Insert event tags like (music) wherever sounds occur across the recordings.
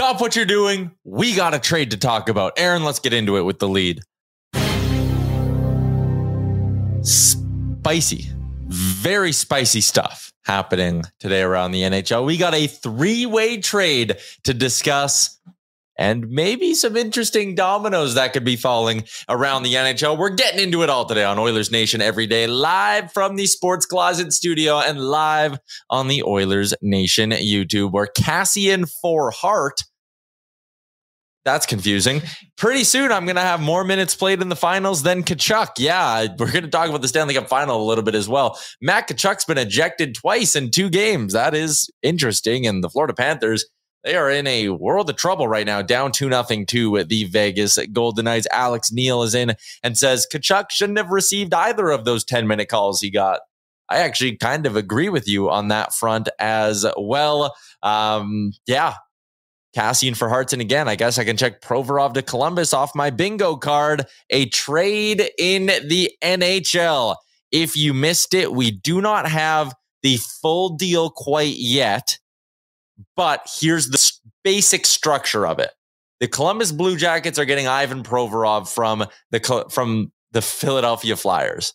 Stop what you're doing. We got a trade to talk about. Aaron, let's get into it with the lead. Spicy, very spicy stuff happening today around the NHL. We got a three way trade to discuss and maybe some interesting dominoes that could be falling around the NHL. We're getting into it all today on Oilers Nation every day, live from the Sports Closet studio and live on the Oilers Nation YouTube, where Kassian for Hart. That's confusing. Pretty soon, I'm going to have more minutes played in the finals than Tkachuk. Yeah, we're going to talk about the Stanley Cup final a little bit as well. Matt Tkachuk's been ejected twice in two games. That is interesting. And the Florida Panthers they are in a world of trouble right now, down 2 nothing to the Vegas Golden Knights. Alex Neil is in and says Tkachuk shouldn't have received either of those 10 minute calls he got. I actually kind of agree with you on that front as well. Um, yeah. Kassian for Hartson again. I guess I can check Provorov to Columbus off my bingo card. A trade in the NHL. If you missed it, we do not have the full deal quite yet. But here's the basic structure of it. The Columbus Blue Jackets are getting Ivan Provorov from the from the Philadelphia Flyers.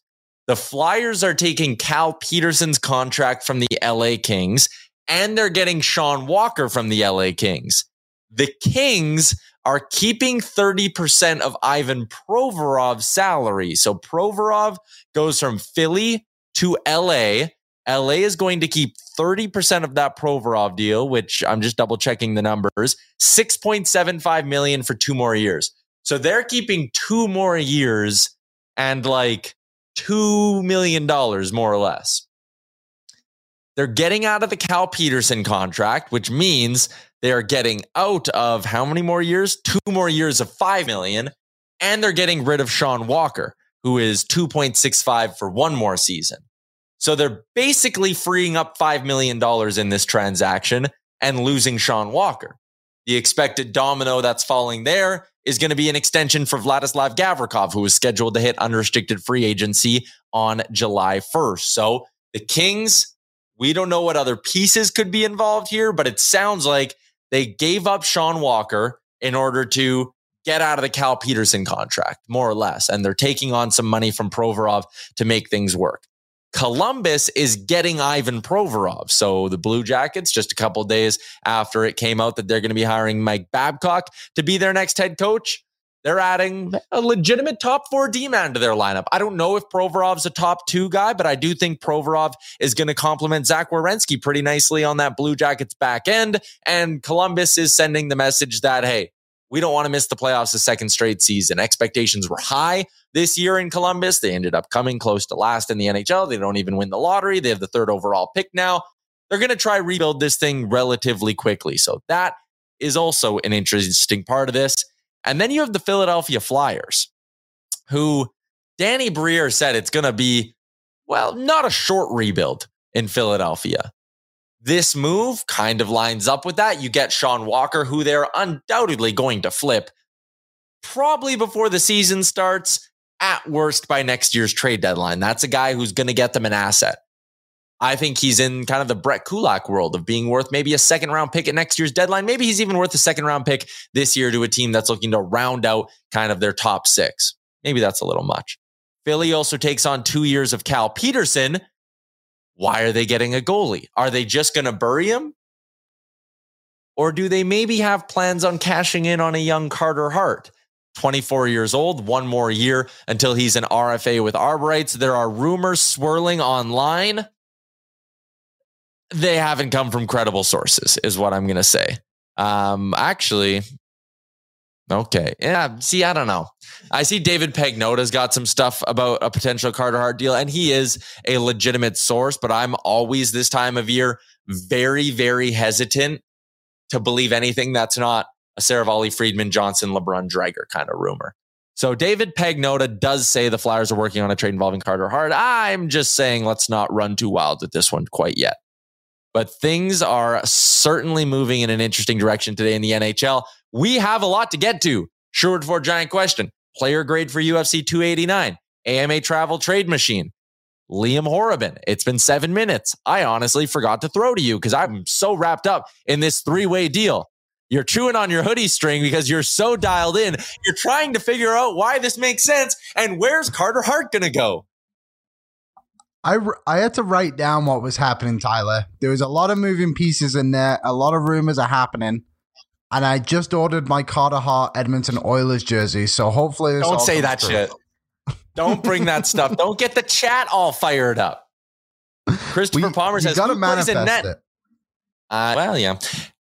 The Flyers are taking Cal Petersen's contract from the LA Kings and they're getting Sean Walker from the LA Kings. The Kings are keeping 30% of Ivan Provorov's salary. So Provorov goes from Philly to LA. LA is going to keep 30% of that Provorov deal, which I'm just double checking the numbers, 6.75 million for two more years. So they're keeping two more years and like $2 million more or less. They're getting out of the Cal Petersen contract, which means they are getting out of how many more years? Two more years of 5 million. And they're getting rid of Sean Walker, who is 2.65 for one more season. So they're basically freeing up $5 million in this transaction and losing Sean Walker. The expected domino that's falling there is going to be an extension for Vladislav Gavrikov, who is scheduled to hit unrestricted free agency on July 1st. So the Kings, we don't know what other pieces could be involved here, but it sounds like they gave up Sean Walker in order to get out of the Cal Petersen contract, more or less. And they're taking on some money from Provorov to make things work. Columbus is getting Ivan Provorov. So the Blue Jackets, just a couple days after it came out that they're going to be hiring Mike Babcock to be their next head coach, they're adding a legitimate top four D man to their lineup. I don't know if Provorov's a top two guy, but I do think Provorov is going to complement Zach Werenski pretty nicely on that Blue Jackets back end. And Columbus is sending the message that, hey, we don't want to miss the playoffs a second straight season. Expectations were high this year in Columbus. They ended up coming close to last in the NHL. They don't even win the lottery. They have the third overall pick now. They're going to try rebuild this thing relatively quickly. So that is also an interesting part of this. And then you have the Philadelphia Flyers, who Danny Briere said it's going to be, well, not a short rebuild in Philadelphia. This move kind of lines up with that. You get Sean Walker, who they're undoubtedly going to flip probably before the season starts, at worst by next year's trade deadline. That's a guy who's going to get them an asset. I think he's in kind of the Brett Kulak world of being worth maybe a second round pick at next year's deadline. Maybe he's even worth a second round pick this year to a team that's looking to round out kind of their top six. Maybe that's a little much. Philly also takes on two years of Cal Petersen. Why are they getting a goalie? Are they just going to bury him? Or do they maybe have plans on cashing in on a young Carter Hart? 24 years old, one more year until he's an RFA with arb rights. There are rumors swirling online they haven't come from credible sources, is what I'm going to say. Um, actually, okay. Yeah. See, I don't know. I see David Pagnotta's got some stuff about a potential Carter Hart deal, and he is a legitimate source, but I'm always this time of year very, very hesitant to believe anything that's not a Seravalli, Friedman, Johnston, LeBrun, Dreger kind of rumor. So David Pagnotta does say the Flyers are working on a trade involving Carter Hart. I'm just saying let's not run too wild with this one quite yet but things are certainly moving in an interesting direction today in the NHL. We have a lot to get to. Sherwood Ford Giant question. Player grade for UFC 289. AMA travel trade machine. Liam Horrobin. It's been seven minutes. I honestly forgot to throw to you because I'm so wrapped up in this three way deal. You're chewing on your hoodie string because you're so dialed in. You're trying to figure out why this makes sense and where's Carter Hart going to go? I, I had to write down what was happening, Tyler. There was a lot of moving pieces in there. A lot of rumors are happening. And I just ordered my Carter Hart Edmonton Oilers jersey. So hopefully Don't say that through. shit. Don't bring that (laughs) stuff. Don't get the chat all fired up. Christopher Palmer says, who plays in net? Uh, well, yeah.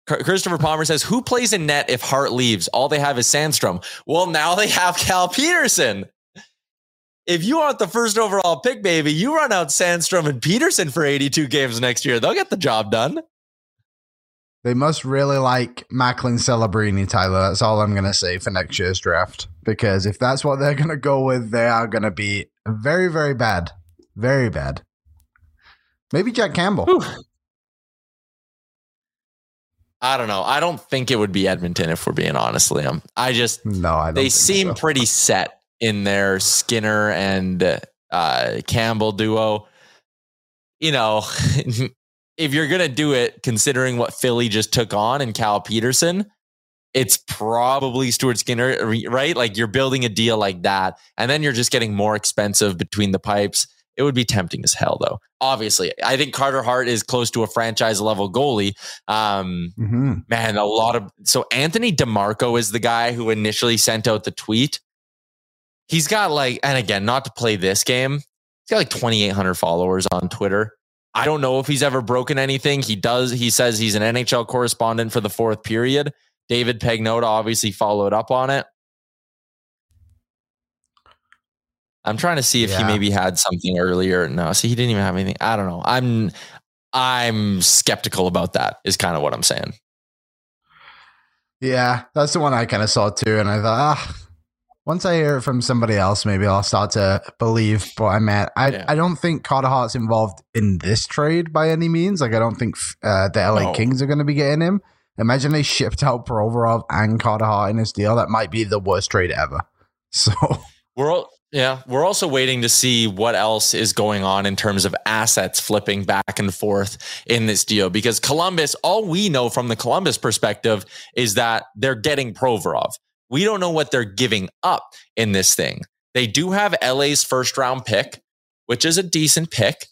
Christopher Palmer says, who plays in net if Hart leaves? All they have is Sandstrom. Well, now they have Cal Petersen if you want the first overall pick, baby, you run out Sandstrom and Petersen for 82 games next year. They'll get the job done. They must really like Macklin Celebrini, Tyler. That's all I'm going to say for next year's draft. Because if that's what they're going to go with, they are going to be very, very bad. Very bad. Maybe Jack Campbell. Whew. I don't know. I don't think it would be Edmonton if we're being honest, Liam. Um, I just no, I they seem so. pretty set in their Skinner and uh, Campbell duo. You know, (laughs) if you're going to do it, considering what Philly just took on and Cal Petersen, it's probably Stuart Skinner, right? Like you're building a deal like that, and then you're just getting more expensive between the pipes. It would be tempting as hell, though. Obviously, I think Carter Hart is close to a franchise level goalie. Um, mm-hmm. Man, a lot of so Anthony DeMarco is the guy who initially sent out the tweet he's got like, and again, not to play this game, he's got like 2,800 followers on Twitter. I don't know if he's ever broken anything. He does. He says he's an NHL correspondent for the fourth period. David Pagnotta obviously followed up on it. I'm trying to see if yeah. he maybe had something earlier. No, see, he didn't even have anything. I don't know. I'm I'm skeptical about that. Is kind of what I'm saying. Yeah, that's the one I kind of saw too, and I thought, ah, once I hear it from somebody else, maybe I'll start to believe what I'm at. I, yeah. I don't think Carter Hart's involved in this trade by any means. Like, I don't think uh, the LA no. Kings are going to be getting him. Imagine they shipped out Provorov and Carter Hart in this deal. That might be the worst trade ever. (laughs) So we're all, yeah, we're also waiting to see what else is going on in terms of assets flipping back and forth in this deal because Columbus, all we know from the Columbus perspective is that they're getting Provorov. We don't know what they're giving up in this thing. They do have LA's first round pick, which is a decent pick.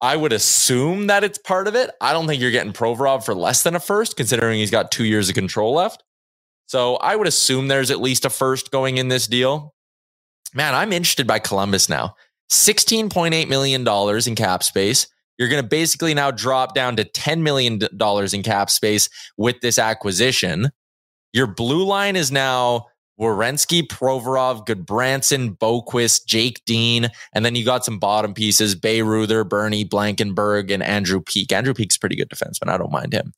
I would assume that it's part of it. I don't think you're getting Provorov for less than a first, considering he's got two years of control left. So I would assume there's at least a first going in this deal. Man, I'm interested by Columbus now. $16.8 million in cap space. You're going to basically now drop down to $10 million in cap space with this acquisition. Your blue line is now Werenski, Provorov, Gudbranson, Boqvist, Jake Bean, and then you got some bottom pieces: Bayreuther, Berni, Blankenburg, and Andrew Peeke. Andrew Peeke's pretty good defenseman. I don't mind him.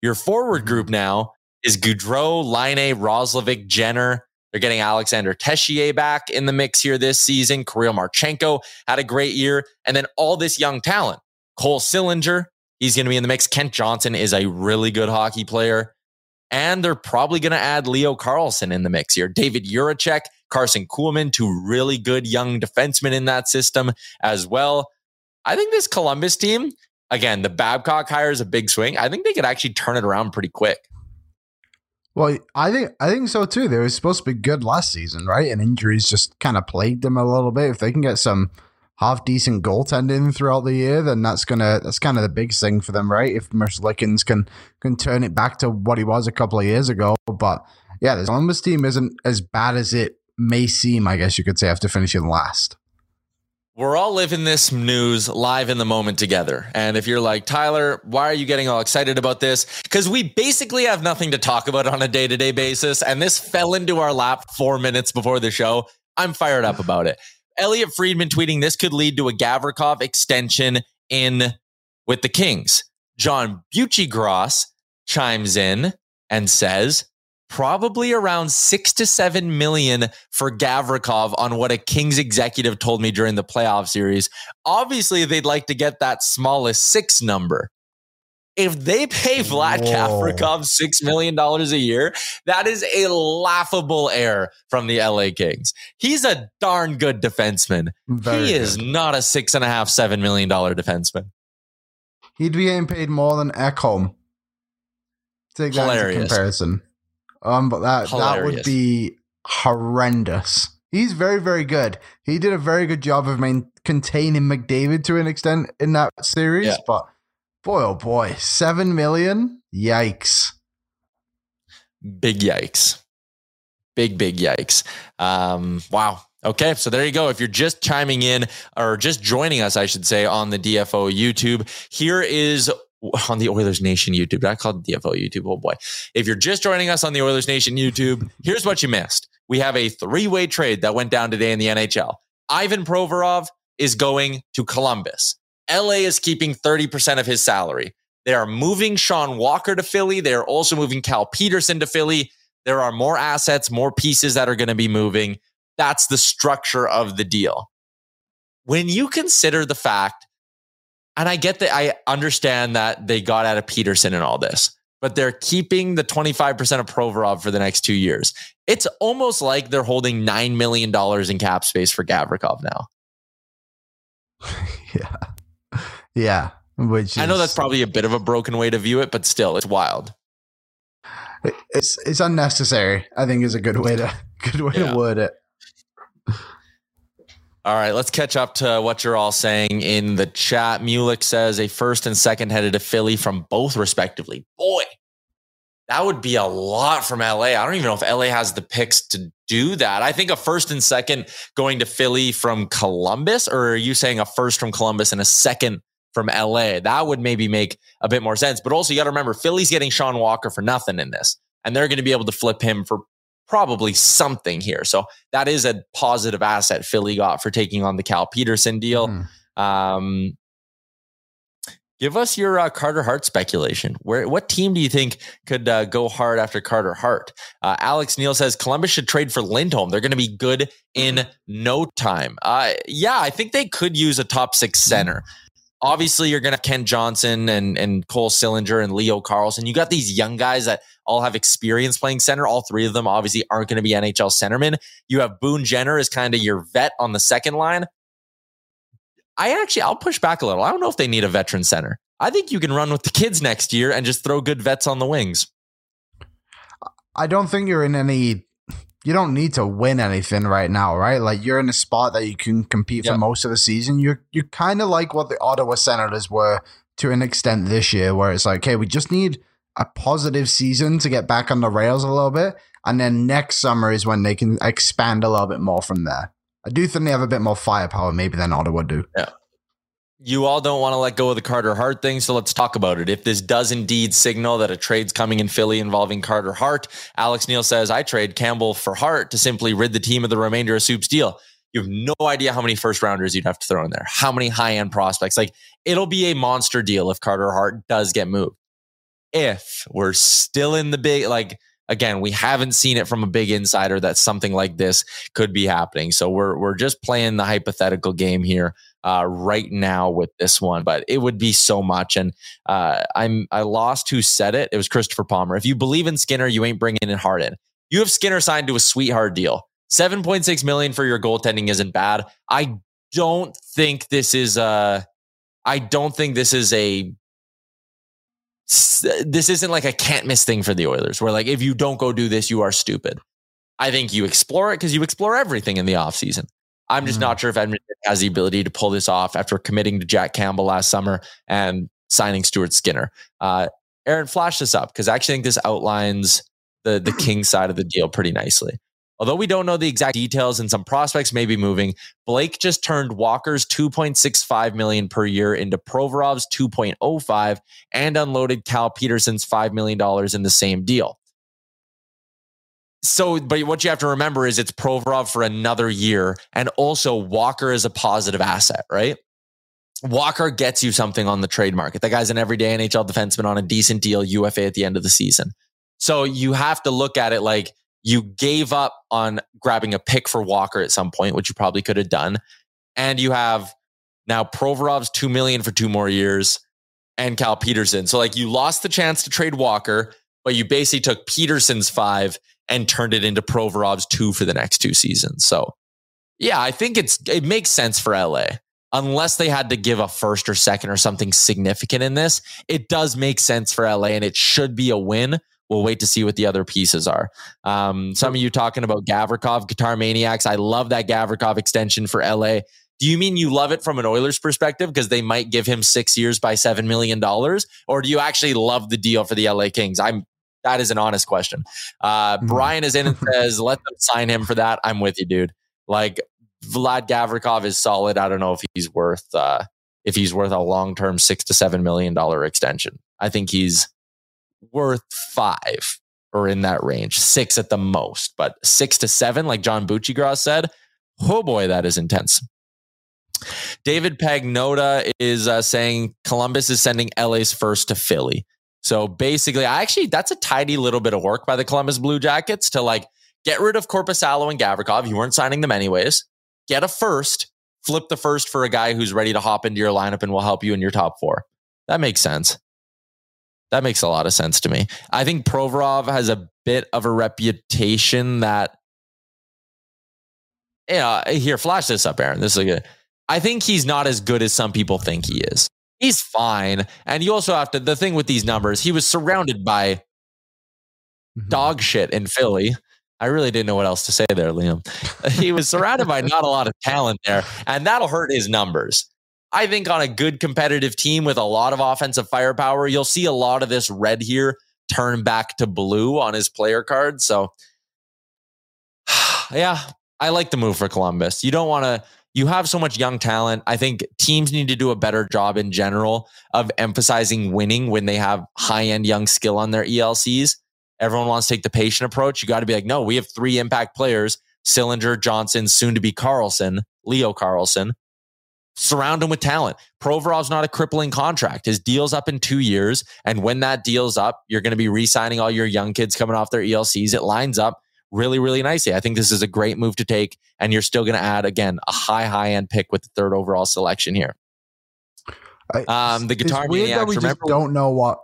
Your forward group mm-hmm. now is Gaudreau, Laine, Roslovic, Jenner. They're getting Alexander Texier back in the mix here this season. Kirill Marchenko had a great year. And then all this young talent. Cole Sillinger, he's going to be in the mix. Kent Johnson is a really good hockey player. And they're probably going to add Leo Carlsson in the mix here. David Jiricek, Carson Kuhlman, two really good young defensemen in that system as well. I think this Columbus team, again, the Babcock hire is a big swing. I think they could actually turn it around pretty quick. Well, I think I think so too. They were supposed to be good last season, right? And injuries just kind of plagued them a little bit. If they can get some half decent goaltending throughout the year, then that's gonna that's kind of the big thing for them, right? If Merzlikins can can turn it back to what he was a couple of years ago, but yeah, the Columbus team isn't as bad as it may seem. I guess you could say after finishing last. We're all living this news live in the moment together. And if you're like, Tyler, why are you getting all excited about this? Because we basically have nothing to talk about on a day to day basis. And this fell into our lap four minutes before the show. I'm fired up about it. Elliotte Friedman tweeting this could lead to a Gavrikov extension in with the Kings. John Buccigross chimes in and says probably around six to seven million for Gavrikov on what a Kings executive told me during the playoff series. Obviously, they'd like to get that smallest six number. If they pay Vlad Gavrikov $6 million a year, that is a laughable error from the LA Kings. He's a darn good defenseman. Very he good. is not a six and a half, seven million dollar defenseman. He'd be getting paid more than Ekholm. Take that into comparison. Um, but that Hilarious. that would be horrendous. He's very, very good. He did a very good job of main, containing McDavid to an extent in that series, yeah. but Boy, oh boy, seven million? Yikes! Big yikes! Big big yikes! Um, wow. Okay, so there you go. If you're just chiming in or just joining us, I should say, on the DFO YouTube, here is on the Oilers Nation YouTube. I called DFO YouTube. Oh boy. If you're just joining us on the Oilers Nation YouTube, here's what you missed. We have a three way trade that went down today in the NHL. Ivan Provorov is going to Columbus. LA is keeping 30% of his salary. They are moving Sean Walker to Philly. They are also moving Cal Petersen to Philly. There are more assets, more pieces that are going to be moving. That's the structure of the deal. When you consider the fact, and I get that, I understand that they got out of Petersen and all this, but they're keeping the 25% of Provorov for the next two years. It's almost like they're holding $9 million in cap space for Gavrikov now. (laughs) yeah. Yeah, which I know that's probably a bit of a broken way to view it, but still, it's wild. It's it's unnecessary. I think is a good way to (laughs) good way yeah. to word it. All right, let's catch up to what you're all saying in the chat. Mulick says a first and second headed to Philly from both respectively. Boy, that would be a lot from LA. I don't even know if LA has the picks to do that. I think a first and second going to Philly from Columbus, or are you saying a first from Columbus and a second from LA. That would maybe make a bit more sense. But also, you got to remember, Philly's getting Sean Walker for nothing in this, and they're going to be able to flip him for probably something here. So that is a positive asset Philly got for taking on the Cal Petersen deal. Mm. Um, give us your uh, Carter Hart speculation. Where what team do you think could uh, go hard after Carter Hart? Uh, Alex Neal says Columbus should trade for Lindholm. They're going to be good in no time. Uh, yeah, I think they could use a top six center obviously you're going to Kent Johnson and, and Cole Sillinger and Leo Carlsson. You got these young guys that all have experience playing center. All three of them obviously aren't going to be NHL centermen. You have Boone Jenner as kind of your vet on the second line. I actually, I'll push back a little. I don't know if they need a veteran center. I think you can run with the kids next year and just throw good vets on the wings. I don't think you're in any you don't need to win anything right now, right? Like you're in a spot that you can compete yep. for most of the season. You're you kind of like what the Ottawa Senators were to an extent this year, where it's like, okay, we just need a positive season to get back on the rails a little bit. and then next summer is when they can expand a little bit more from there. I do think they have a bit more firepower, maybe than Ottawa do. Yeah. You all don't want to let go of the Carter Hart thing, so let's talk about it. If this does indeed signal that a trade's coming in Philly involving Carter Hart, Alex Neil says, I trade Campbell for Hart to simply rid the team of the remainder of Soup's deal. You have no idea how many first rounders you'd have to throw in there, how many high end prospects. Like, it'll be a monster deal if Carter Hart does get moved. If we're still in the big, like, again, we haven't seen it from a big insider that something like this could be happening. So we're we're just playing the hypothetical game here uh, right now with this one, but it would be so much. And uh, I'm I lost who said it. It was Christopher Palmer. If you believe in Skinner, you ain't bringing in Harden. You have Skinner signed to a sweetheart deal. 7.6 million for your goaltending isn't bad. I don't think this is a I don't think this is a this isn't like a can't miss thing for the Oilers where like if you don't go do this you are stupid. I think you explore it because you explore everything in the offseason. I'm just mm-hmm. not sure if Edmonton has the ability to pull this off after committing to Jack Campbell last summer and signing Stuart Skinner. Uh, Aaron, flash this up because I actually think this outlines the the (clears throat) King side of the deal pretty nicely. Although we don't know the exact details and some prospects may be moving, Blake just turned Walker's 2.65 million per year into Provorov's 2.05 and unloaded Cal Petersen's $5 million in the same deal. So, but what you have to remember is it's Provorov for another year. And also Walker is a positive asset, right? Walker gets you something on the trade market. That guy's an everyday NHL defenseman on a decent deal, UFA at the end of the season. So you have to look at it like you gave up on grabbing a pick for Walker at some point, which you probably could have done. And you have now Provorov's 2 million for two more years and Cal Petersen. So like you lost the chance to trade Walker, but you basically took Petersen's 5 and turned it into Provorov's 2 for the next two seasons. So yeah, I think it's it makes sense for LA. Unless they had to give a first or second or something significant in this, it does make sense for LA and it should be a win We'll wait to see what the other pieces are. Um, some of you talking about Gavrikov, Guitar Maniacs. I love that Gavrikov extension for LA. Do you mean you love it from an Oilers perspective because they might give him six years by $7 million? Or do you actually love the deal for the LA Kings? I'm that is an honest question. Uh, hmm. Brian is in and (laughs) says, let them sign him for that. I'm with you, dude. Like Vlad Gavrikov is solid. I don't know if he's worth uh, if he's worth a long term six to seven million dollar extension. I think he's worth five or in that range, six at the most, but six to seven, like John Buccigross said, oh boy, that is intense. David Pagnotta is uh, saying Columbus is sending LA's first to Philly. So basically, I actually, that's a tidy little bit of work by the Columbus Blue Jackets to like get rid of Korpisalo and Gavrikov. You weren't signing them anyways. Get a first, flip the first for a guy who's ready to hop into your lineup and will help you in your top four. That makes sense. That makes a lot of sense to me. I think Provorov has a bit of a reputation that, yeah, here, flash this up, Aaron. This is a good. I think he's not as good as some people think he is. He's fine. And you also have to, the thing with these numbers, he was surrounded by mm-hmm. dog shit in Philly. I really didn't know what else to say there, Liam. (laughs) he was surrounded by not a lot of talent there, and that'll hurt his numbers. I think on a good competitive team with a lot of offensive firepower, you'll see a lot of this red here turn back to blue on his player card. So, (sighs) yeah, I like the move for Columbus. You don't want to, you have so much young talent. I think teams need to do a better job in general of emphasizing winning when they have high end young skill on their ELCs. Everyone wants to take the patient approach. You got to be like, no, we have three impact players Sillinger, Johnson, soon to be Carlsson, Leo Carlsson. surround him with talent. Provorov's not a crippling contract. His deal's up in two years. And when that deal's up, you're going to be re signing all your young kids coming off their ELCs. It lines up really, really nicely. I think this is a great move to take. And you're still going to add, again, a high, high end pick with the third overall selection here. Um, the guitar it's weird that we just don't know what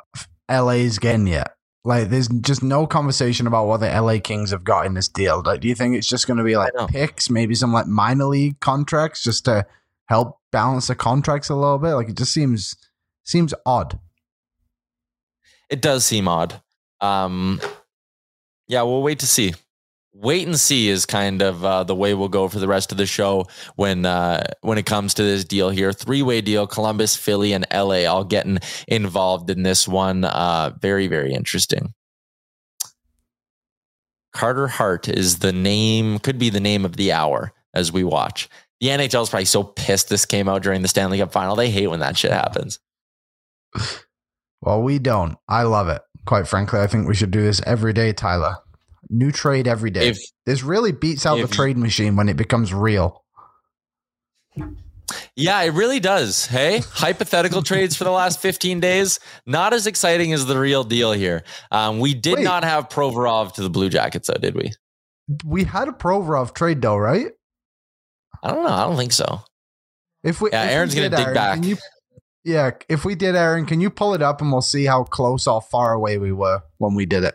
LA's getting yet. Like, there's just no conversation about what the LA Kings have got in this deal. Like, do you think it's just going to be like picks, maybe some like minor league contracts just to help balance the contracts a little bit? Like it just seems seems odd. It does seem odd. Um, yeah, we'll wait to see. Wait and see is kind of uh, the way we'll go for the rest of the show when uh, when it comes to this deal here. Three way deal: Columbus, Philly, and LA all getting involved in this one. Uh, very very interesting. Carter Hart is the name, could be the name of the hour as we watch. The NHL is probably so pissed this came out during the Stanley Cup final. They hate when that shit happens. (sighs) Well, we don't. I love it. Quite frankly, I think we should do this every day, Tyler. New trade every day. If, this really beats out the trade machine when it becomes real. Yeah, it really does. Hey, (laughs) hypothetical trades for the last 15 days, not as exciting as the real deal here. Um, we did Wait. not have Provorov to the Blue Jackets, though, did we? We had a Provorov trade, though, right? I don't know. I don't think so. If we, yeah, if Aaron's going to dig back. You, yeah, if we did, Aaron, can you pull it up and we'll see how close or far away we were when we did it?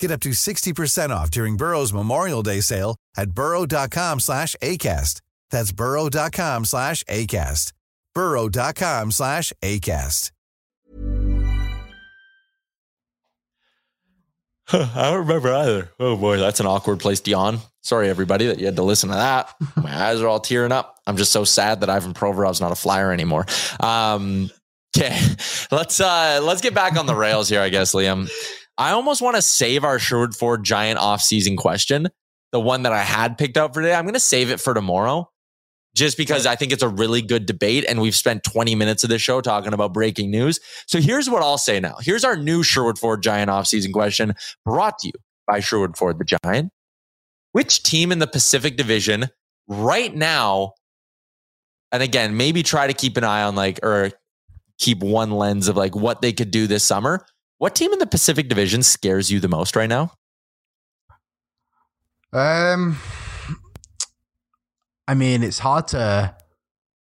Get up to 60% off during Burrow's Memorial Day sale at burrow.com slash ACAST. That's burrow.com slash ACAST. burrow.com slash ACAST. (laughs) I don't remember either. Oh boy, that's an awkward place to yawn. Sorry, everybody, that you had to listen to that. (laughs) My eyes are all tearing up. I'm just so sad that Ivan Provorov's not a flyer anymore. Um, (laughs) Okay, let's uh let's get back on the rails here, I guess, Liam. I almost want to save our Sherwood Ford Giant off-season question, the one that I had picked out for today. I'm going to save it for tomorrow, just because I think it's a really good debate, and we've spent 20 minutes of this show talking about breaking news. So here's what I'll say now. Here's our new Sherwood Ford Giant off-season question, brought to you by Sherwood Ford the Giant. Which team in the Pacific Division right now? And again, maybe try to keep an eye on like or keep one lens of like what they could do this summer. What team in the Pacific Division scares you the most right now? Um, I mean, it's hard to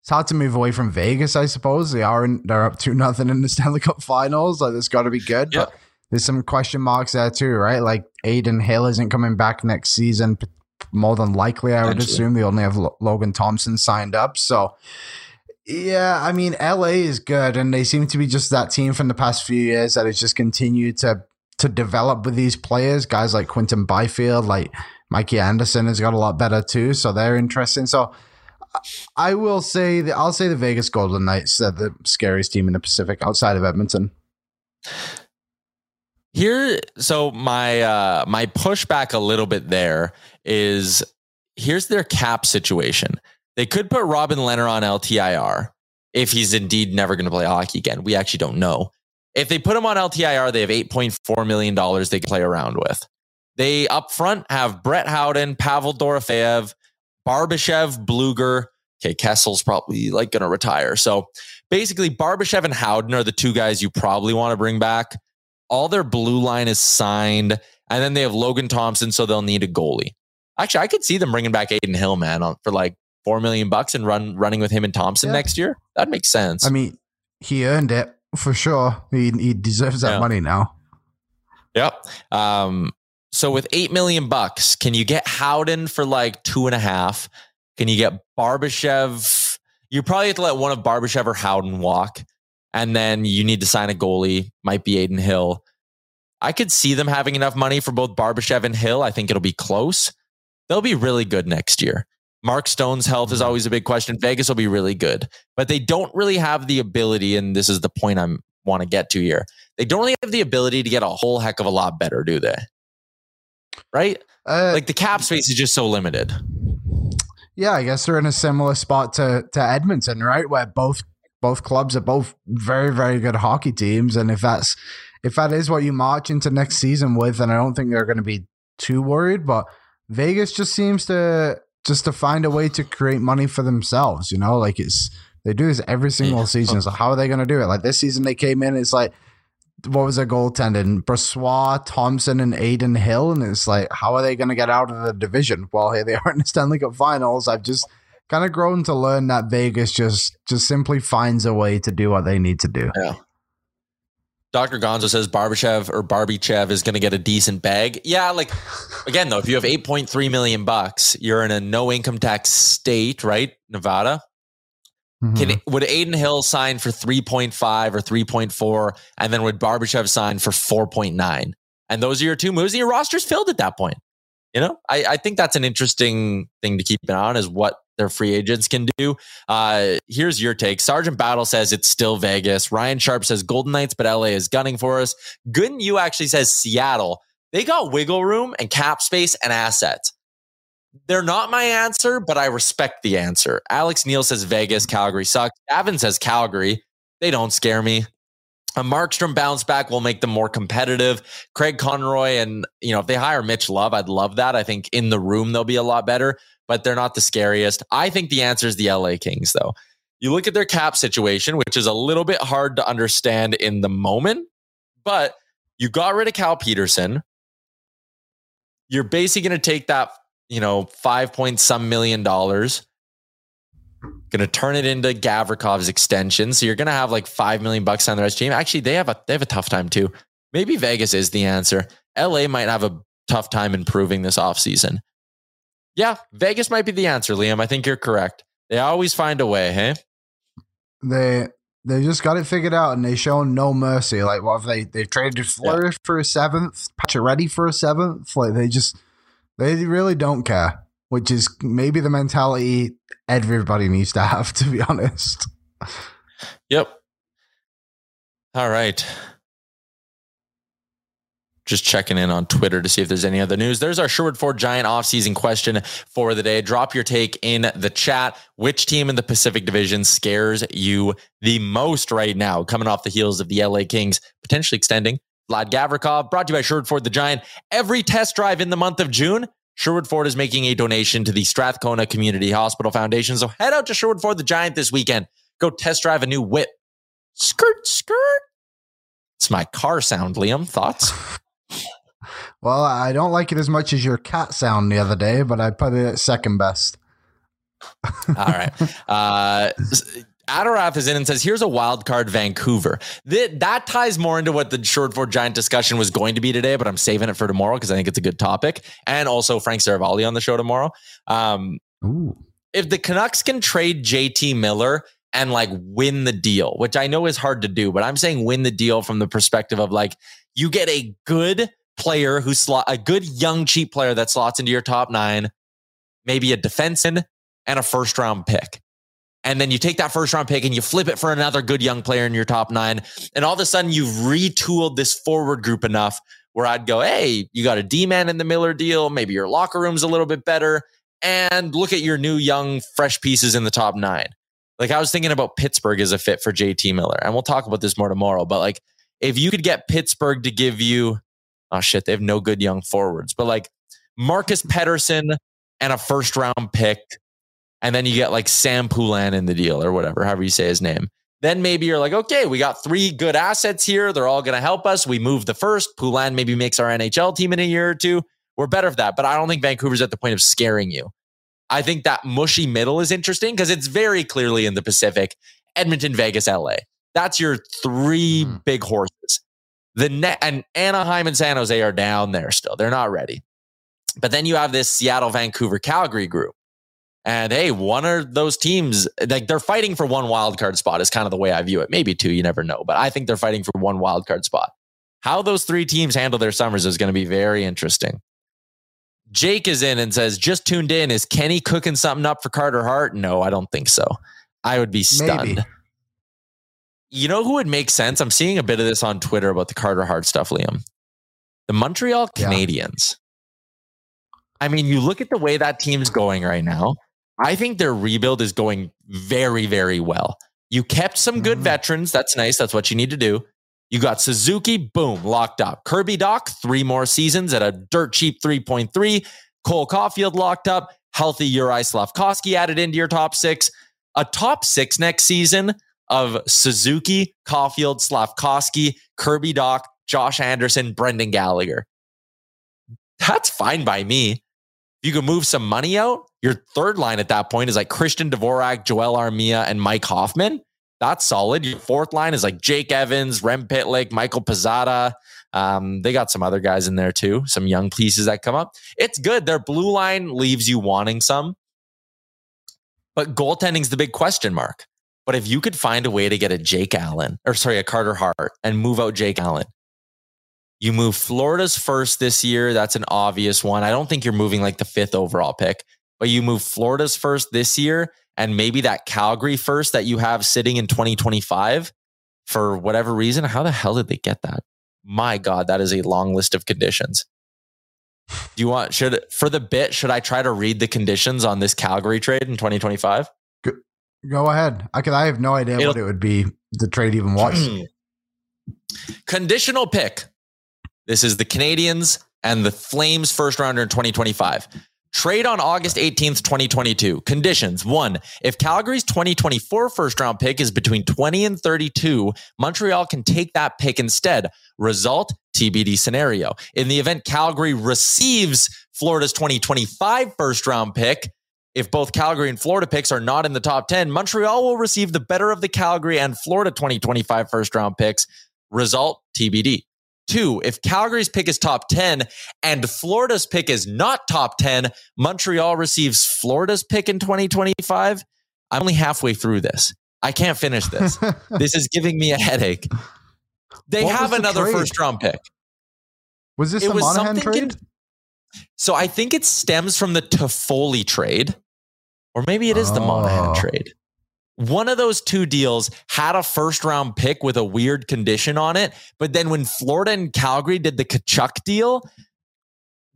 it's hard to move away from Vegas. I suppose they are in, they're up to (laughs) nothing in the Stanley Cup Finals. Like, it's got to be good. Yep. But there's some question marks there too, right? Like Adin Hill isn't coming back next season. More than likely, I would assume they only have Logan Thompson signed up. So yeah, I mean, LA is good, and they seem to be just that team from the past few years that has just continued to to develop with these players. Guys like Quinton Byfield, like Mikey Anderson has got a lot better too, so they're interesting. So I will say that I'll say the Vegas Golden Knights are the scariest team in the Pacific outside of Edmonton. Here, so my uh my pushback a little bit there is here's their cap situation. They could put Robin Lehner on LTIR if he's indeed never going to play hockey again. We actually don't know. If they put him on LTIR, they have $8.4 million they can play around with. They up front have Brett Howden, Pavel Dorofeyev, Barbashev, Blueger. Okay, Kessel's probably like going to retire. So basically, Barbashev and Howden are the two guys you probably want to bring back. All their blue line is signed. And then they have Logan Thompson, so they'll need a goalie. Actually, I could see them bringing back Adin Hill, man, for like four million bucks and run running with him and Thompson yeah. next year. That makes sense. I mean, he earned it for sure. He he deserves that yeah. money now. Yep. Um, so with eight million bucks, can you get Howden for like two and a half? Can you get Barbashev? You probably have to let one of Barbashev or Howden walk, and then you need to sign a goalie. Might be Adin Hill. I could see them having enough money for both Barbashev and Hill. I think it'll be close. they'll be really good next year. Mark Stone's health is always a big question. Vegas will be really good, but they don't really have the ability, and this is the point I'm want to get to here. They don't really have the ability to get a whole heck of a lot better, do they? Right? Uh, like the cap space is just so limited. Yeah, I guess they're in a similar spot to to Edmonton, right? Where both both clubs are both very very good hockey teams, and if that's if that is what you march into next season with, then I don't think they're going to be too worried. But Vegas just seems to just to find a way to create money for themselves. You know, like it's they do this every single yeah. season. So how are they going to do it? Like this season, they came in. It's like what was their goaltending? Brossoit, Thompson, and Adin Hill, and it's like how are they going to get out of the division? Well, here they (laughs) are in the Stanley Cup Finals. I've just kind of grown to learn that Vegas just just simply finds a way to do what they need to do. Yeah. Dr. Gonzo says Barbashev or Barbiechev is going to get a decent bag. Yeah, like again though, if you have 8.3 million bucks, you're in a no income tax state, right? Nevada. Mm-hmm. Can would Adin Hill sign for 3.5 or 3.4 and then would Barbashev sign for 4.9? And those are your two moves and your roster's filled at that point. You know, I, I think that's an interesting thing to keep an eye on is what their free agents can do. Uh, here's your take. Sergeant Battle says it's still Vegas. Ryan Sharp says Golden Knights, but LA is gunning for us. Gooden you actually says Seattle. They got wiggle room and cap space and assets. They're not my answer, but I respect the answer. Alex Neal says Vegas, Calgary sucks. Gavin says Calgary. They don't scare me. A Markstrom bounce back will make them more competitive. Craig Conroy and, you know, if they hire Mitch Love, I'd love that. I think in the room, they'll be a lot better, but they're not the scariest. I think the answer is the LA Kings, though. You look at their cap situation, which is a little bit hard to understand in the moment, but you got rid of Cal Petersen. You're basically going to take that, you know, five point some million dollars Going to turn it into Gavrikov's extension. So you're going to have like 5 million bucks on the rest team. Actually, they have a they have a tough time too. Maybe Vegas is the answer. LA might have a tough time improving this offseason. Yeah, Vegas might be the answer, Liam. I think you're correct. They always find a way, hey? They they just got it figured out and they show no mercy. Like what have they they traded to Flourish yeah. for a seventh, Pacioretty for a seventh? Like they just they really don't care which is maybe the mentality everybody needs to have, to be honest. Yep. All right. Just checking in on Twitter to see if there's any other news. There's our Sherwood Ford Giant offseason question for the day. Drop your take in the chat. Which team in the Pacific Division scares you the most right now, coming off the heels of the LA Kings potentially extending? Vlad Gavrikov, brought to you by Sherwood Ford the Giant. Every test drive in the month of June Sherwood Ford is making a donation to the Strathcona Community Hospital Foundation. So head out to Sherwood Ford the Giant this weekend. Go test drive a new whip. Skirt, skirt. It's my car sound, Liam. Thoughts? (laughs) well, I don't like it as much as your cat sound the other day, but I put it at second best. All right. (laughs) Uh, Adorath is in and says, here's a wild card Vancouver. That, that ties more into what the Sherwood Ford Giant discussion was going to be today, but I'm saving it for tomorrow because I think it's a good topic. And also Frank Seravalli on the show tomorrow. Um, if the Canucks can trade JT Miller and like win the deal, which I know is hard to do, but I'm saying win the deal from the perspective of like, you get a good player who slot a good young cheap player that slots into your top nine, maybe a defenseman and a first round pick and then you take that first round pick and you flip it for another good young player in your top nine. And all of a sudden you've retooled this forward group enough where I'd go, hey, you got a D man in the Miller deal. Maybe your locker room's a little bit better. And look at your new young, fresh pieces in the top nine. Like I was thinking about Pittsburgh as a fit for JT Miller. And we'll talk about this more tomorrow. But like if you could get Pittsburgh to give you, oh shit, they have no good young forwards, but like Marcus Pettersson and a first round pick and then you get like Sam Poulin in the deal or whatever, however you say his name. Then maybe you're like, okay, we got three good assets here. They're all going to help us. We move the first. Poulin maybe makes our NHL team in a year or two. We're better for that. But I don't think Vancouver's at the point of scaring you. I think that mushy middle is interesting because it's very clearly in the Pacific Edmonton, Vegas, LA. That's your three mm. big horses. The net and Anaheim and San Jose are down there still. They're not ready. But then you have this Seattle, Vancouver, Calgary group. And hey, one of those teams, like they're fighting for one wild card spot, is kind of the way I view it. Maybe two, you never know. But I think they're fighting for one wild card spot. How those three teams handle their summers is going to be very interesting. Jake is in and says, just tuned in. Is Kenny cooking something up for Carter Hart? No, I don't think so. I would be stunned. Maybe. You know who would make sense? I'm seeing a bit of this on Twitter about the Carter Hart stuff, Liam. The Montreal Canadiens. Yeah. I mean, you look at the way that team's going right now. I think their rebuild is going very, very well. You kept some good mm-hmm. veterans. That's nice. That's what you need to do. You got Suzuki, boom, locked up. Kirby Dach, three more seasons at a dirt cheap 3.3. Cole Caufield locked up. Healthy Uri Slafkovsky added into your top six. A top six next season of Suzuki, Caufield, Slafkovsky, Kirby Dach, Josh Anderson, Brendan Gallagher. That's fine by me. You can move some money out. Your third line at that point is like Christian Dvorak, Joel Armia, and Mike Hoffman. That's solid. Your fourth line is like Jake Evans, Rem Pitlick, Michael Pezzetta. Um, they got some other guys in there too, some young pieces that come up. It's good. Their blue line leaves you wanting some, but goaltending's the big question mark. But if you could find a way to get a Jake Allen, or sorry, a Carter Hart and move out Jake Allen, you move Florida's first this year. That's an obvious one. I don't think you're moving like the fifth overall pick, but you move Florida's first this year and maybe that Calgary first that you have sitting in 2025 for whatever reason. How the hell did they get that? My God, that is a long list of conditions. Do you want, should, for the bit, should I try to read the conditions on this Calgary trade in 2025? Go ahead. I could, I have no idea It'll, what it would be the trade even was. (clears throat) Conditional pick this is the Canadiens and the Flames first rounder in 2025. Trade on August 18th, 2022. Conditions one, if Calgary's 2024 first round pick is between 20 and 32, Montreal can take that pick instead. Result TBD scenario. In the event Calgary receives Florida's 2025 first round pick, if both Calgary and Florida picks are not in the top 10, Montreal will receive the better of the Calgary and Florida 2025 first round picks. Result TBD. Two, if Calgary's pick is top 10 and Florida's pick is not top 10, Montreal receives Florida's pick in 2025. I'm only halfway through this. I can't finish this. (laughs) this is giving me a headache. They what have another trade? first round pick. Was this it the Monahan trade? In, so I think it stems from the Toffoli trade, or maybe it is oh. the Monahan trade one of those two deals had a first round pick with a weird condition on it. But then when Florida and Calgary did the Tkachuk deal,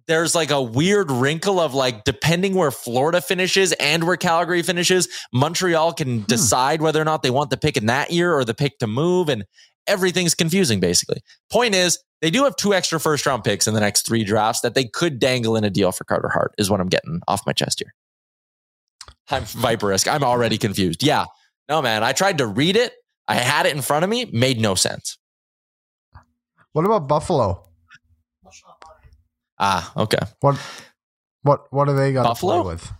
there's like a weird wrinkle of like, depending where Florida finishes and where Calgary finishes, Montreal can hmm. decide whether or not they want the pick in that year or the pick to move. And everything's confusing basically. Point is, they do have two extra first round picks in the next three drafts that they could dangle in a deal for Carter Hart, is what I'm getting off my chest here. I'm Viperisk. I'm already confused. Yeah. No, man. I tried to read it. I had it in front of me. Made no sense. What about Buffalo? Ah, okay. What what what do they got Buffalo? with?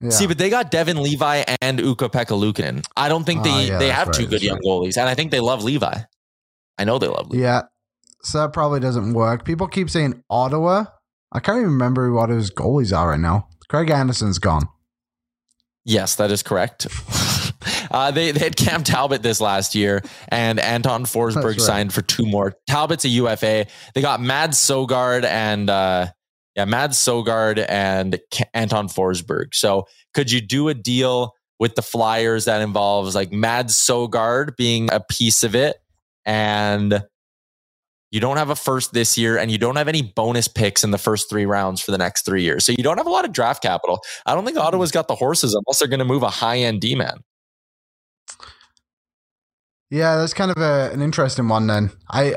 Yeah. See, but they got Devin Levi and Ukko-Pekka Luukkonen. I don't think they, uh, yeah, they have right, two good young right. goalies. And I think they love Levi. I know they love Levi. Yeah. So that probably doesn't work. People keep saying Ottawa. I can't even remember who Ottawa's goalies are right now. Craig Anderson's gone. Yes, that is correct. (laughs) uh, they, they had Cam Talbot this last year, and Anton Forsberg right. signed for two more. Talbot's a UFA. They got Mads Sogaard and uh, yeah, Mads Sogaard and Anton Forsberg. So, could you do a deal with the Flyers that involves like Mads Sogaard being a piece of it, and you don't have a first this year, and you don't have any bonus picks in the first three rounds for the next three years. So you don't have a lot of draft capital. I don't think. Ottawa's mm-hmm. got the horses unless they're going to move a high end D man. Yeah, that's kind of a, an interesting one. Then I,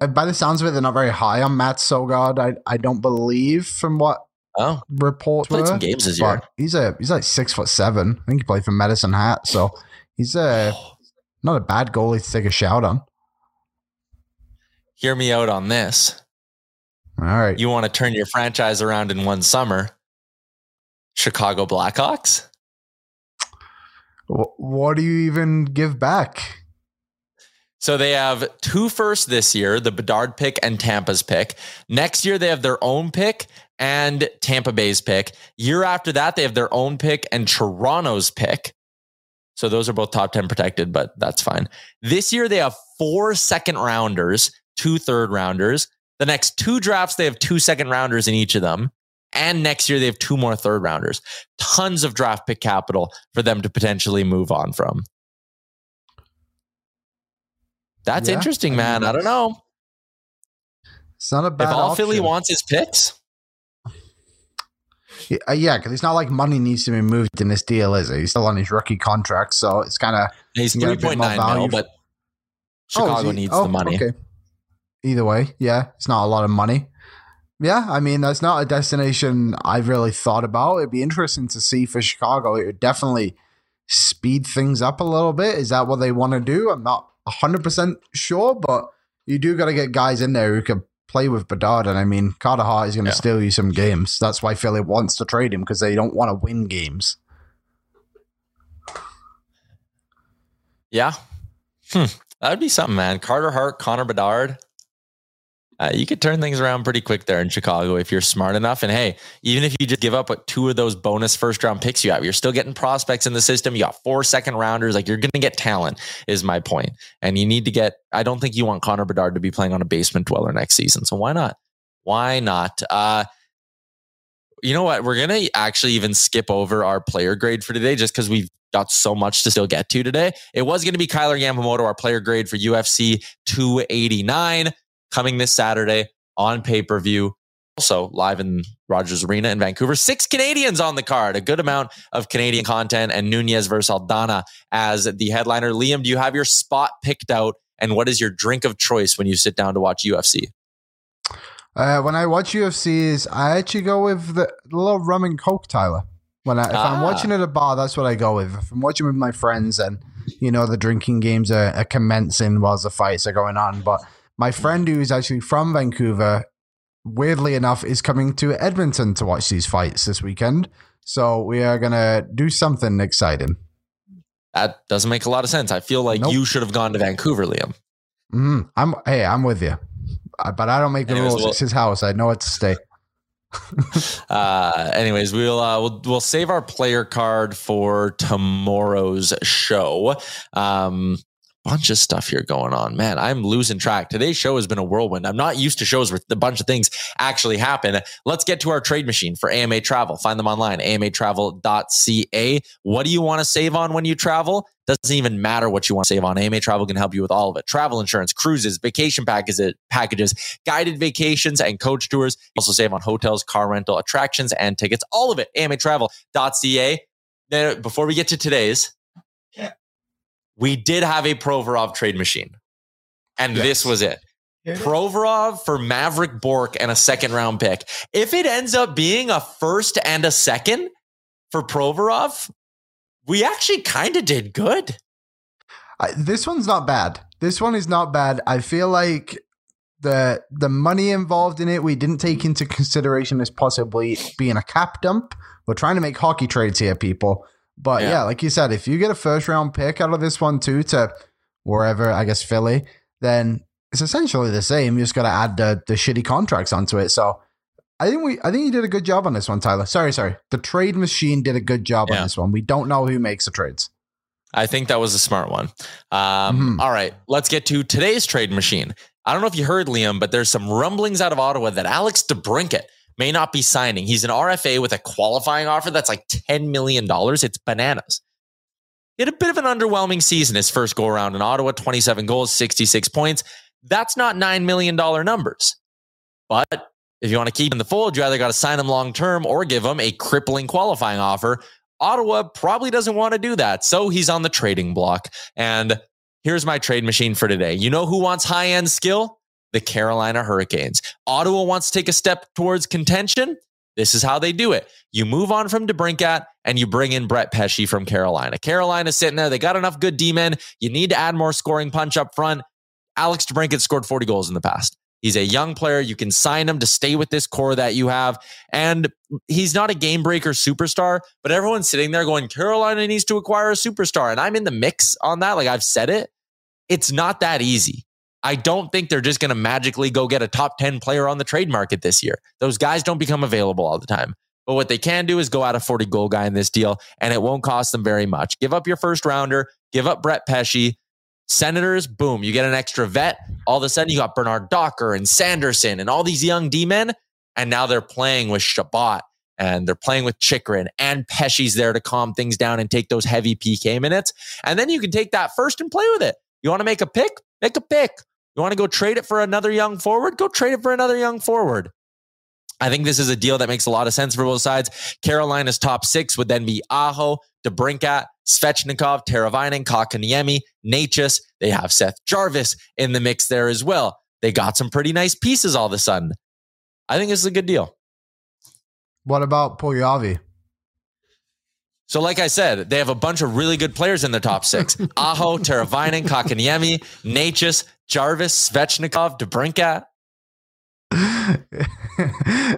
I, by the sounds of it, they're not very high on Matt Sogaard. I, I don't believe from what oh reports played were, some games this year. He's a he's like six foot seven. I think he played for Medicine Hat, so he's a oh. not a bad goalie to take a shout on hear me out on this. All right. You want to turn your franchise around in one summer. Chicago Blackhawks? What do you even give back? So they have two firsts this year, the Bedard pick and Tampa's pick. Next year, they have their own pick and Tampa Bay's pick. Year after that, they have their own pick and Toronto's pick. So those are both top 10 protected, but that's fine. This year, they have four second rounders two third rounders. The next two drafts, they have two second rounders in each of them. And next year, they have two more third rounders. Tons of draft pick capital for them to potentially move on from. That's yeah, interesting, man. I, don't know. It's not a bad. If all option. Philly wants is picks. Yeah, because uh, it's not like money needs to be moved in this deal, is it? He's still on his rookie contract, so it's kind of he's three point nine mil, but oh, Chicago oh, needs oh, the money. Okay. Either way, yeah, it's not a lot of money. Yeah, I mean that's not a destination I've really thought about. It'd be interesting to see for Chicago. It would definitely speed things up a little bit. Is that what they want to do? I'm not 100% sure, but you do got to get guys in there who can play with Bedard. And I mean, Carter Hart is going to yeah. steal you some games. That's why Philly wants to trade him because they don't want to win games. Yeah. Hmm. That'd be something, man. Carter Hart, Connor Bedard. Uh, you could turn things around pretty quick there in Chicago if you're smart enough. And hey, even if you just give up what two of those bonus first round picks you have, you're still getting prospects in the system. You got four second rounders. Like you're going to get talent, is my point. And you need to get. I don't think you want Connor Bedard to be playing on a basement dweller next season. So why not? Why not? Uh, you know what? We're gonna actually even skip over our player grade for today, just because we've got so much to still get to today. It was going to be Kailer Yamamoto, our player grade for UFC 289 coming this Saturday on pay per view. Also, live in Rogers Arena in Vancouver. Six Canadians on the card, a good amount of Canadian content, and Nunez versus Aldana as the headliner. Liam, do you have your spot picked out? And what is your drink of choice when you sit down to watch UFC? Uh, when I watch UFCs, I actually go with the, little rum and coke, Tyler. When I, if ah. I'm watching at a bar, that's what I go with. If I'm watching with my friends and you know the drinking games are, are commencing whilst the fights are going on, but my friend who is actually from Vancouver, weirdly enough, is coming to Edmonton to watch these fights this weekend. So we are gonna do something exciting. That doesn't make a lot of sense. I feel like nope. you should have gone to Vancouver, Liam. Mm-hmm. I'm hey, I'm with you, but I don't make the anyways, rules. We'll, it's his house. I know it to stay. (laughs) uh, anyways, we'll, uh, we'll we'll save our player card for tomorrow's show. Um, bunch of stuff here going on. Man, I'm losing track. Today's show has been a whirlwind. I'm not used to shows where a bunch of things actually happen. Let's get to our trade machine for AMA Travel. Find them online, amatravel.ca. What do you want to save on when you travel? Doesn't even matter what you want to save on. AMA Travel can help you with all of it. Travel insurance, cruises, vacation packages, packages, guided vacations, and coach tours. Also save on hotels, car rental, attractions, and tickets. All of it. amatravel.ca. Now, before we get to today's, we did have a Provorov trade machine. And yes. this was it. Provorov for Maverick Bourque and a second round pick. If it ends up being a first and a second for Provorov, we actually kind of did good. Uh, this one's not bad. This one is not bad. I feel like the the money involved in it we didn't take into consideration as possibly being a cap dump. We're trying to make hockey trades here, people. But yeah. yeah. like you said, if you get a first round pick out of this one too to wherever, I guess Philly, then it's essentially the same. You just got to add the, the shitty contracts onto it. So I think we, I think you did a good job on this one, Tyler. Sorry, sorry. The trade machine did a good job yeah. on this one. We don't know who makes the trades. I think that was a smart one. Um, mm-hmm. all right, let's get to today's trade machine. I don't know if you heard Liam, but there's some rumblings out of Ottawa that Alex DeBrincat may not be signing. He's an RFA with a qualifying offer that's like $10 million. It's bananas. He had a bit of an underwhelming season his first go around in Ottawa 27 goals, 66 points. That's not $9 million numbers. But if you want to keep him in the fold, you either got to sign him long term or give him a crippling qualifying offer. Ottawa probably doesn't want to do that. So he's on the trading block. And here's my trade machine for today. You know who wants high end skill? The Carolina Hurricanes. Ottawa wants to take a step towards contention. This is how they do it. You move on from DeBrincat and you bring in Brett Pesce from Carolina. Carolina's sitting there. They got enough good D-men. You need to add more scoring punch up front. Alex DeBrincat scored 40 goals in the past. He's a young player. You can sign him to stay with this core that you have. And he's not a game breaker superstar, but everyone's sitting there going, Carolina needs to acquire a superstar. And I'm in the mix on that. Like I've said it. It's not that easy. I don't think they're just going to magically go get a top 10 player on the trade market this year. Those guys don't become available all the time. But what they can do is go out a 40 goal guy in this deal, and it won't cost them very much. Give up your first rounder, give up Brett Pesce. Senators, boom, you get an extra vet. All of a sudden, you got Bernard Docker and Sanderson and all these young D men. And now they're playing with Chabot and they're playing with Chychrun and Pesce's there to calm things down and take those heavy PK minutes. And then you can take that first and play with it. You want to make a pick? Make a pick. You want to go trade it for another young forward? Go trade it for another young forward. I think this is a deal that makes a lot of sense for both sides. Carolina's top six would then be Aho, DeBrincat, Svechnikov, Teravainen, Kotkaniemi, Necas. They have Seth Jarvis in the mix there as well. They got some pretty nice pieces all of a sudden. I think this is a good deal. What about Puljujarvi? So, like I said, they have a bunch of really good players in the top (laughs) six. Aho, Teravainen, Kotkaniemi, Necas, Jarvis, Svechnikov, DeBrincat. (laughs)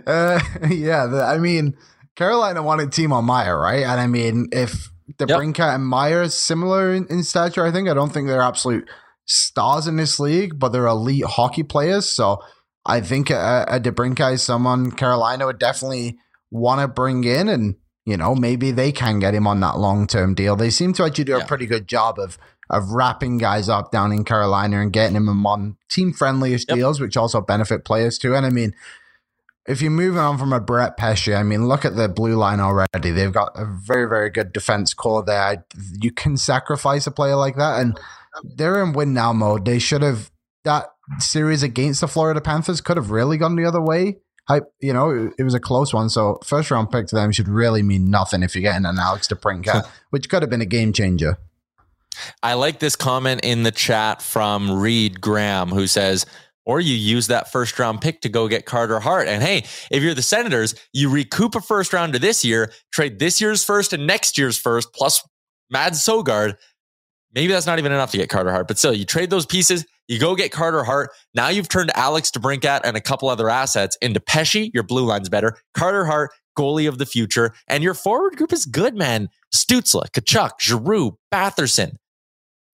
uh, yeah, the, I mean, Carolina wanted Timo Meier, right? And I mean, if DeBrincat yep. and Meier is similar in, in, stature, I think I don't think they're absolute stars in this league, but they're elite hockey players. So I think a, a DeBrincat is someone Carolina would definitely want to bring in, and you know maybe they can get him on that long term deal. They seem to actually do yeah. a pretty good job of of wrapping guys up down in Carolina and getting them on team friendliest yep. deals, which also benefit players too. And I mean, if you're moving on from a Brett Pesce, I mean, look at the blue line already. They've got a very, very good defense core there. You can sacrifice a player like that, and they're in win now mode. They should have that series against the Florida Panthers could have really gone the other way. I, you know, it, was a close one. So first round pick to them should really mean nothing if you're getting an Alex DeBrincat, (laughs) which could have been a game changer. I like this comment in the chat from Reed Graham, who says, or you use that first round pick to go get Carter Hart. And hey, if you're the Senators, you recoup a first rounder this year, trade this year's first and next year's first, plus Mads Sogaard. Maybe that's not even enough to get Carter Hart, but still, you trade those pieces, you go get Carter Hart. Now you've turned Alex DeBrincat and a couple other assets into Pesce. Your blue line's better. Carter Hart, goalie of the future. And your forward group is good, man. Stutzle, Tkachuk, Giroux, Batherson.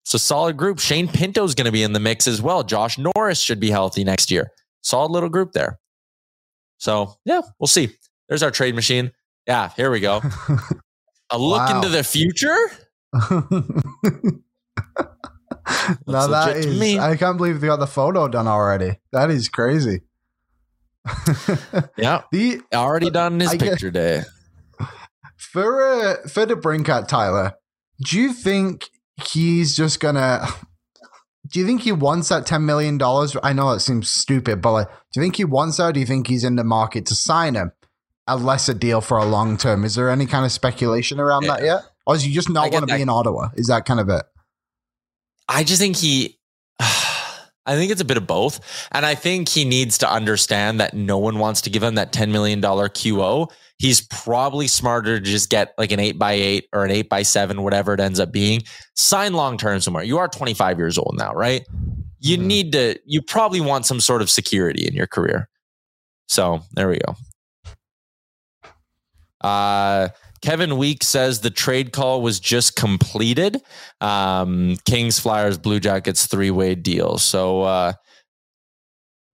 It's a solid group. Shane Pinto's going to be in the mix as well. Josh Norris should be healthy next year. Solid little group there. So, yeah, we'll see. There's our trade machine. Yeah, here we go. (laughs) A look wow. into the future. (laughs) (laughs) now that is, me. I can't believe they got the photo done already. That is crazy. yeah, (laughs) the already done his I picture day. For uh, for DeBrincat Tyler, do you think he's just gonna. Do you think he wants that ten million dollars? I know it seems stupid, but like, do you think he wants that? do you think he's in the market to sign him a lesser deal for a long term? Is there any kind of speculation around yeah. that yet, or is he just not want to be in Ottawa? Is that kind of it? I just think he. (sighs) I think it's a bit of both. And I think he needs to understand that no one wants to give him that $10 million QO he's probably smarter to just get like an eight by eight or an eight by seven, whatever it ends up being. Sign long term somewhere. You are 25 years old now, right? You mm-hmm. need to, you probably want some sort of security in your career. So there we go. Uh, Kevin Week says the trade call was just completed. Um, Kings, Flyers, Blue Jackets three way deal. So uh,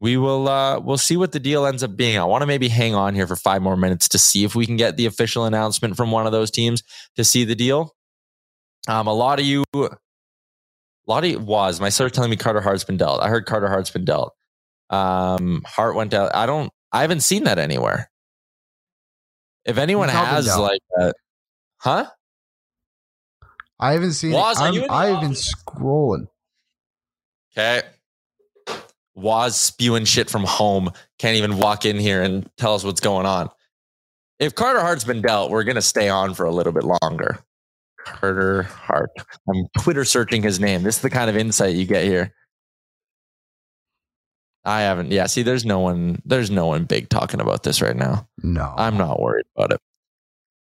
we will uh, we'll see what the deal ends up being. I want to maybe hang on here for five more minutes to see if we can get the official announcement from one of those teams to see the deal. Um, a lot of you, a lot of was my started telling me Carter Hart's been dealt. I heard Carter Hart's been dealt. Um, Hart went out. I don't. I haven't seen that anywhere. If anyone has like, that, huh? I haven't seen. Was, it. I've been scrolling. Okay. Waz spewing shit from home can't even walk in here and tell us what's going on. If Carter Hart's been dealt, we're going to stay on for a little bit longer. Carter Hart. I'm Twitter searching his name. This is the kind of insight you get here. I haven't. Yeah, see, there's no one. There's no one big talking about this right now. No, I'm not worried about it.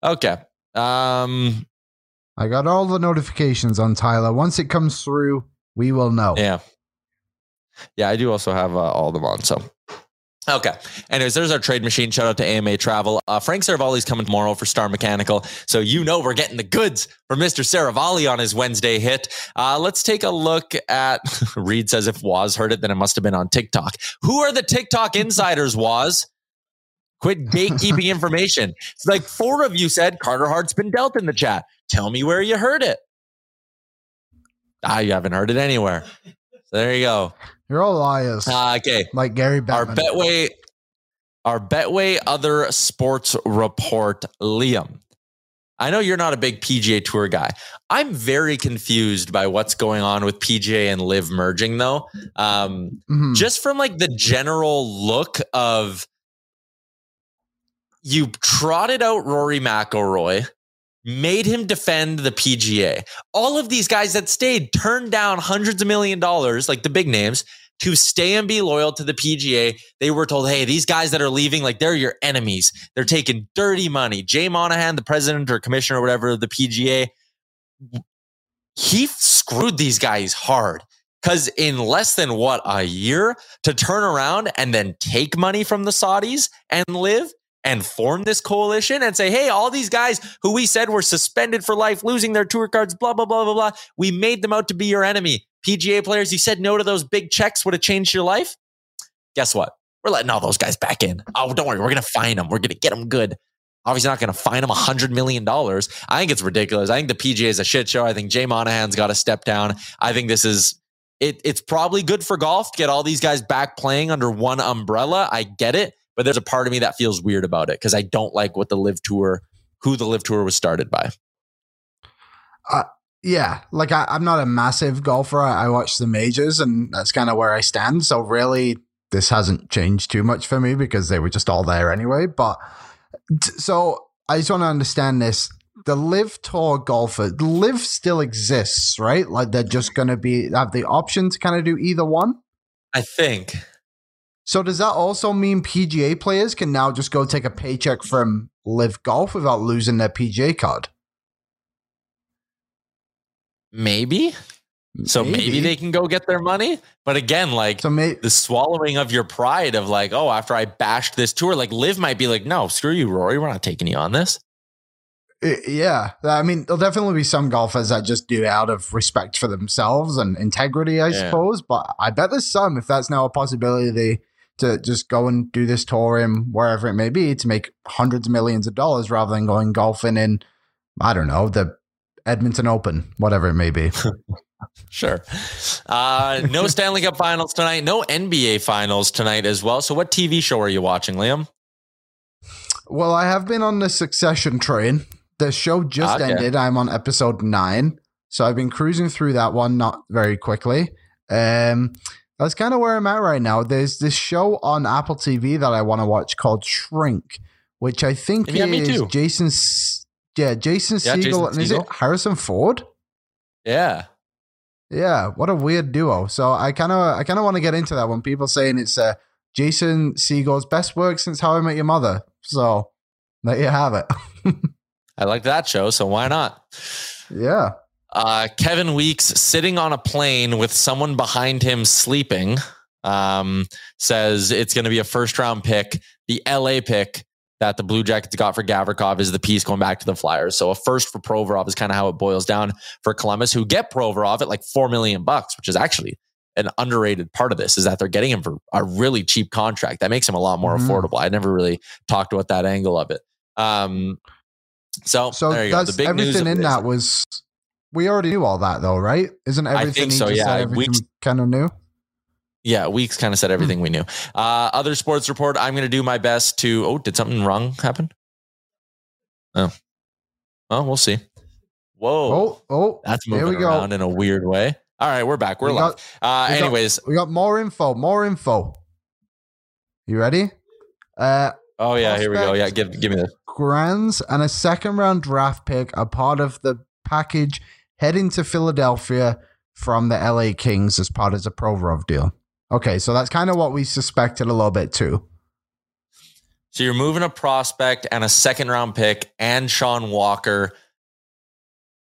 Okay. Um, I got all the notifications on Tyler. Once it comes through, we will know. Yeah. Yeah, I do also have uh, all them on. So Okay. Anyways, there's our trade machine. Shout out to AMA Travel. Uh, Frank Seravalli's coming tomorrow for Star Mechanical. So you know we're getting the goods for Mr. Seravalli on his Wednesday hit. Uh, let's take a look at (laughs) Reed says if Waz heard it, then it must have been on TikTok. Who are the TikTok insiders, Waz? Quit gatekeeping (laughs) information. It's like four of you said Carter Hart's been dealt in the chat. Tell me where you heard it. Ah, you haven't heard it anywhere. There you go. You're all liars. Uh, okay. Like Gary Bettman. Our Betway, our Betway other sports report, Liam. I know you're not a big PGA Tour guy. I'm very confused by what's going on with PGA and LIV merging, though. Um, mm-hmm. Just from like the general look of you trotted out Rory McIlroy, made him defend the PGA. All of these guys that stayed turned down hundreds of million dollars, like the big names, to stay and be loyal to the PGA. They were told, hey, these guys that are leaving, like they're your enemies. They're taking dirty money. Jay Monahan, the president or commissioner or whatever of the PGA, he screwed these guys hard. Because in less than what a year to turn around and then take money from the Saudis and LIV and form this coalition and say, hey, all these guys who we said were suspended for life, losing their tour cards, blah, blah, blah, blah, blah, we made them out to be your enemy. PGA players, you said no to those big checks would have changed your life. Guess what? We're letting all those guys back in. Oh, don't worry. We're going to find them. We're going to get them good. Obviously, not going to fine them a $100 million. I think it's ridiculous. I think the PGA is a shit show. I think Jay Monahan's got to step down. I think this is, it, it's probably good for golf to get all these guys back playing under one umbrella. I get it. But there's a part of me that feels weird about it because I don't like what the LIV tour, who the LIV tour was started by. Uh, yeah, like I, am not a massive golfer. I, I watch the majors, and that's kind of where I stand. So really, this hasn't changed too much for me because they were just all there anyway. But so I just want to understand this. The LIV tour golfer, LIV still exists, right? Like they're just going to be have the option to kind of do either one. I think. So does that also mean PGA players can now just go take a paycheck from LIV Golf without losing their PGA card? Maybe. So maybe. they can go get their money. But again, like so may- the swallowing of your pride of like, oh, after I bashed this tour, like LIV might be like, no, screw you, Rory. We're not taking you on this. Yeah. I mean, there'll definitely be some golfers that just do it out of respect for themselves and integrity, I yeah. suppose. But I bet there's some, if that's now a possibility, they to just go and do this tour in wherever it may be to make hundreds of millions of dollars rather than going golfing in, I don't know, the Edmonton Open, whatever it may be. (laughs) sure. Uh, no (laughs) Stanley Cup finals tonight, no NBA finals tonight as well. So, what TV show are you watching, Liam? Well, I have been on the succession train. The show just okay. ended. I'm on episode nine. So I've been cruising through that one, not very quickly. Um, that's kind of where I'm at right now. There's this show on Apple TV that I want to watch called Shrink, which I think yeah, is Jason. Yeah, Jason yeah, Segel. and is it Harrison Ford? Yeah. Yeah, what a weird duo. So I kind of I kind of want to get into that one. People saying it's uh, Jason Segel's best work since How I Met Your Mother. So there you have it. (laughs) I like that show, so why not? Yeah. Uh, Kevin Weeks sitting on a plane with someone behind him sleeping um, says it's going to be a first round pick. The LA pick that the Blue Jackets got for Gavrikov is the piece going back to the Flyers. So a first for Provorov is kind of how it boils down for Columbus, who get Provorov at like four million bucks, which is actually an underrated part of this is that they're getting him for a really cheap contract. That makes him a lot more mm-hmm. affordable. I never really talked about that angle of it. Um, so, so there you go. The big everything in that was we already knew all that though, right? Isn't everything so, yeah. everything kind of new? Yeah, Weeks kind of said everything hmm. we knew. Uh, other sports report. I'm going to do my best to. Oh, did something wrong happen? Oh, well, we'll see. Whoa! Oh, oh, that's moving we around go. in a weird way. All right, we're back. We're we live. Got, uh, we anyways, got, we got more info. More info. You ready? Uh, oh yeah, here we go. Yeah, give give me this. Grands and a second round draft pick are part of the package heading to Philadelphia from the LA Kings as part of the Provorov deal. Okay, so that's kind of what we suspected a little bit too. So you're moving a prospect and a second round pick and Sean Walker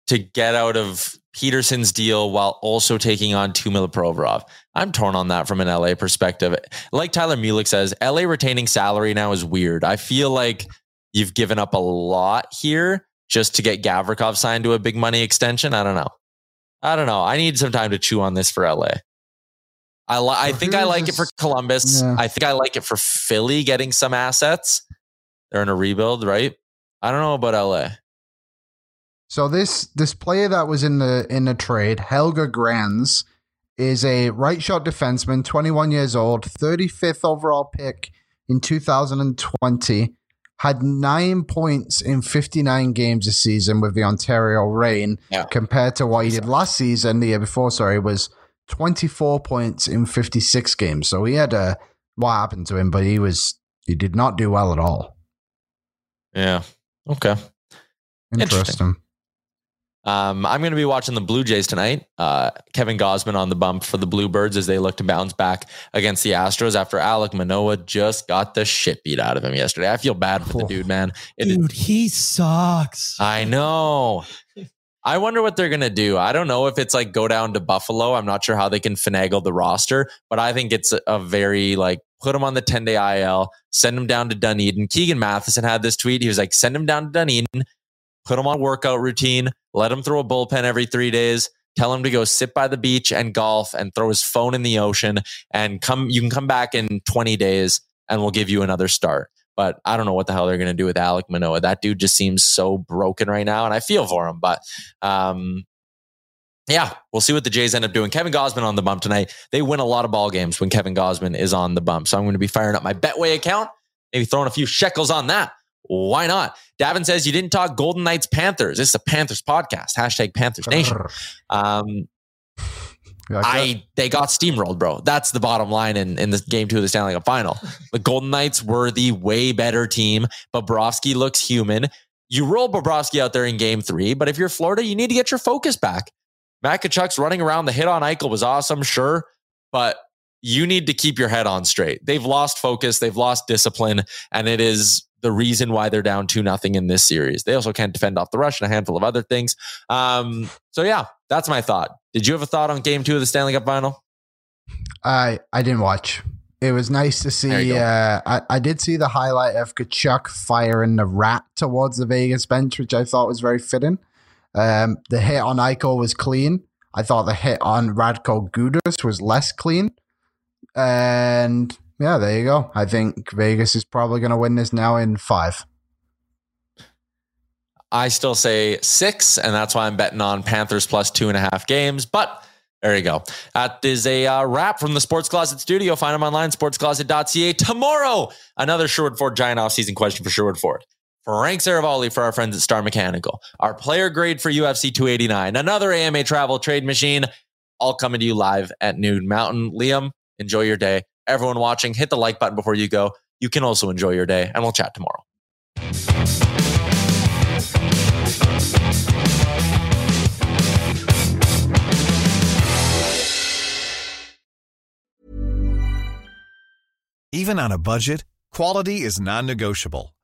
to get out of Petersen's deal while also taking on Tumila Provorov. I'm torn on that from an LA perspective. Like Tyler Mulick says, LA retaining salary now is weird. I feel like you've given up a lot here just to get Gavrikov signed to a big money extension. I don't know. I don't know. I need some time to chew on this for LA. I li- I think I like this? it for Columbus. Yeah. I think I like it for Philly getting some assets. They're in a rebuild, right? I don't know about LA. So this this player that was in the in the trade, Helge Grans, is a right shot defenseman, 21 years old, 35th overall pick in 2020 had nine points in 59 games this season with the Ontario Reign, Yeah. compared to what he did last season, the year before, sorry, was 24 points in 56 games. So he had a what happened to him, but he was he did not do well at all. Yeah. Okay. Interesting. Interesting. Um, I'm going to be watching the Blue Jays tonight. Uh, Kevin Gausman on the bump for the Bluebirds as they look to bounce back against the Astros after Alek Manoah just got the shit beat out of him yesterday. I feel bad for the Oh. dude, man. It- Dude, he sucks. I know. I wonder what they're going to do. I don't know if it's like go down to Buffalo. I'm not sure how they can finagle the roster, but I think it's a, a very like put him on the 10 day IL, send him down to Dunedin. Keegan Matheson had this tweet. He was like, send him down to Dunedin, put him on workout routine, let him throw a bullpen every three days. Tell him to go sit by the beach and golf and throw his phone in the ocean and come. You can come back in 20 days and we'll give you another start. But I don't know what the hell they're going to do with Alek Manoah. That dude just seems so broken right now, and I feel for him. But um, yeah, we'll see what the Jays end up doing. Kevin Gausman on the bump tonight. They win a lot of ball games when Kevin Gausman is on the bump. So I'm going to be firing up my Betway account, maybe throwing a few shekels on that. Why not? Davin says you didn't talk Golden Knights Panthers. This is a Panthers podcast. Hashtag Panthers Nation. Um, (laughs) Like. I they got steamrolled, bro. That's the bottom line in, in this game two of the Stanley Cup final. (laughs) The Golden Knights were the way better team. Bobrovsky looks human. You roll Bobrovsky out there in game three, but if you're Florida, you need to get your focus back. Matt Tkachuk's running around. The hit on Eichel was awesome, sure, but you need to keep your head on straight. They've lost focus, they've lost discipline, and it is the reason why they're down two nothing in this series. They also can't defend off the rush and a handful of other things. Um, so yeah, that's my thought. Did you have a thought on game two of the Stanley Cup final? I I didn't watch. It was nice to see. Uh, I I did see the highlight of Tkachuk firing the rat towards the Vegas bench, which I thought was very fitting. Um, the hit on Eichel was clean. I thought the hit on Radko Gudas was less clean. And yeah, there you go. I think Vegas is probably going to win this now in five. I still say six, and that's why I'm betting on Panthers plus two and a half games. But there you go. That is a uh, wrap from the Sports Closet studio. Find them online, sportscloset.ca. Tomorrow, another Sherwood Ford Giant offseason question for Sherwood Ford. Frank Seravalli for our friends at Star Mechanical. Our player grade for UFC 289. Another AMA travel trade machine. All coming to you live at Noon Mountain. Liam, enjoy your day. Everyone watching, hit the like button before you go. You can also enjoy your day, and we'll chat tomorrow. Even on a budget, quality is non-negotiable.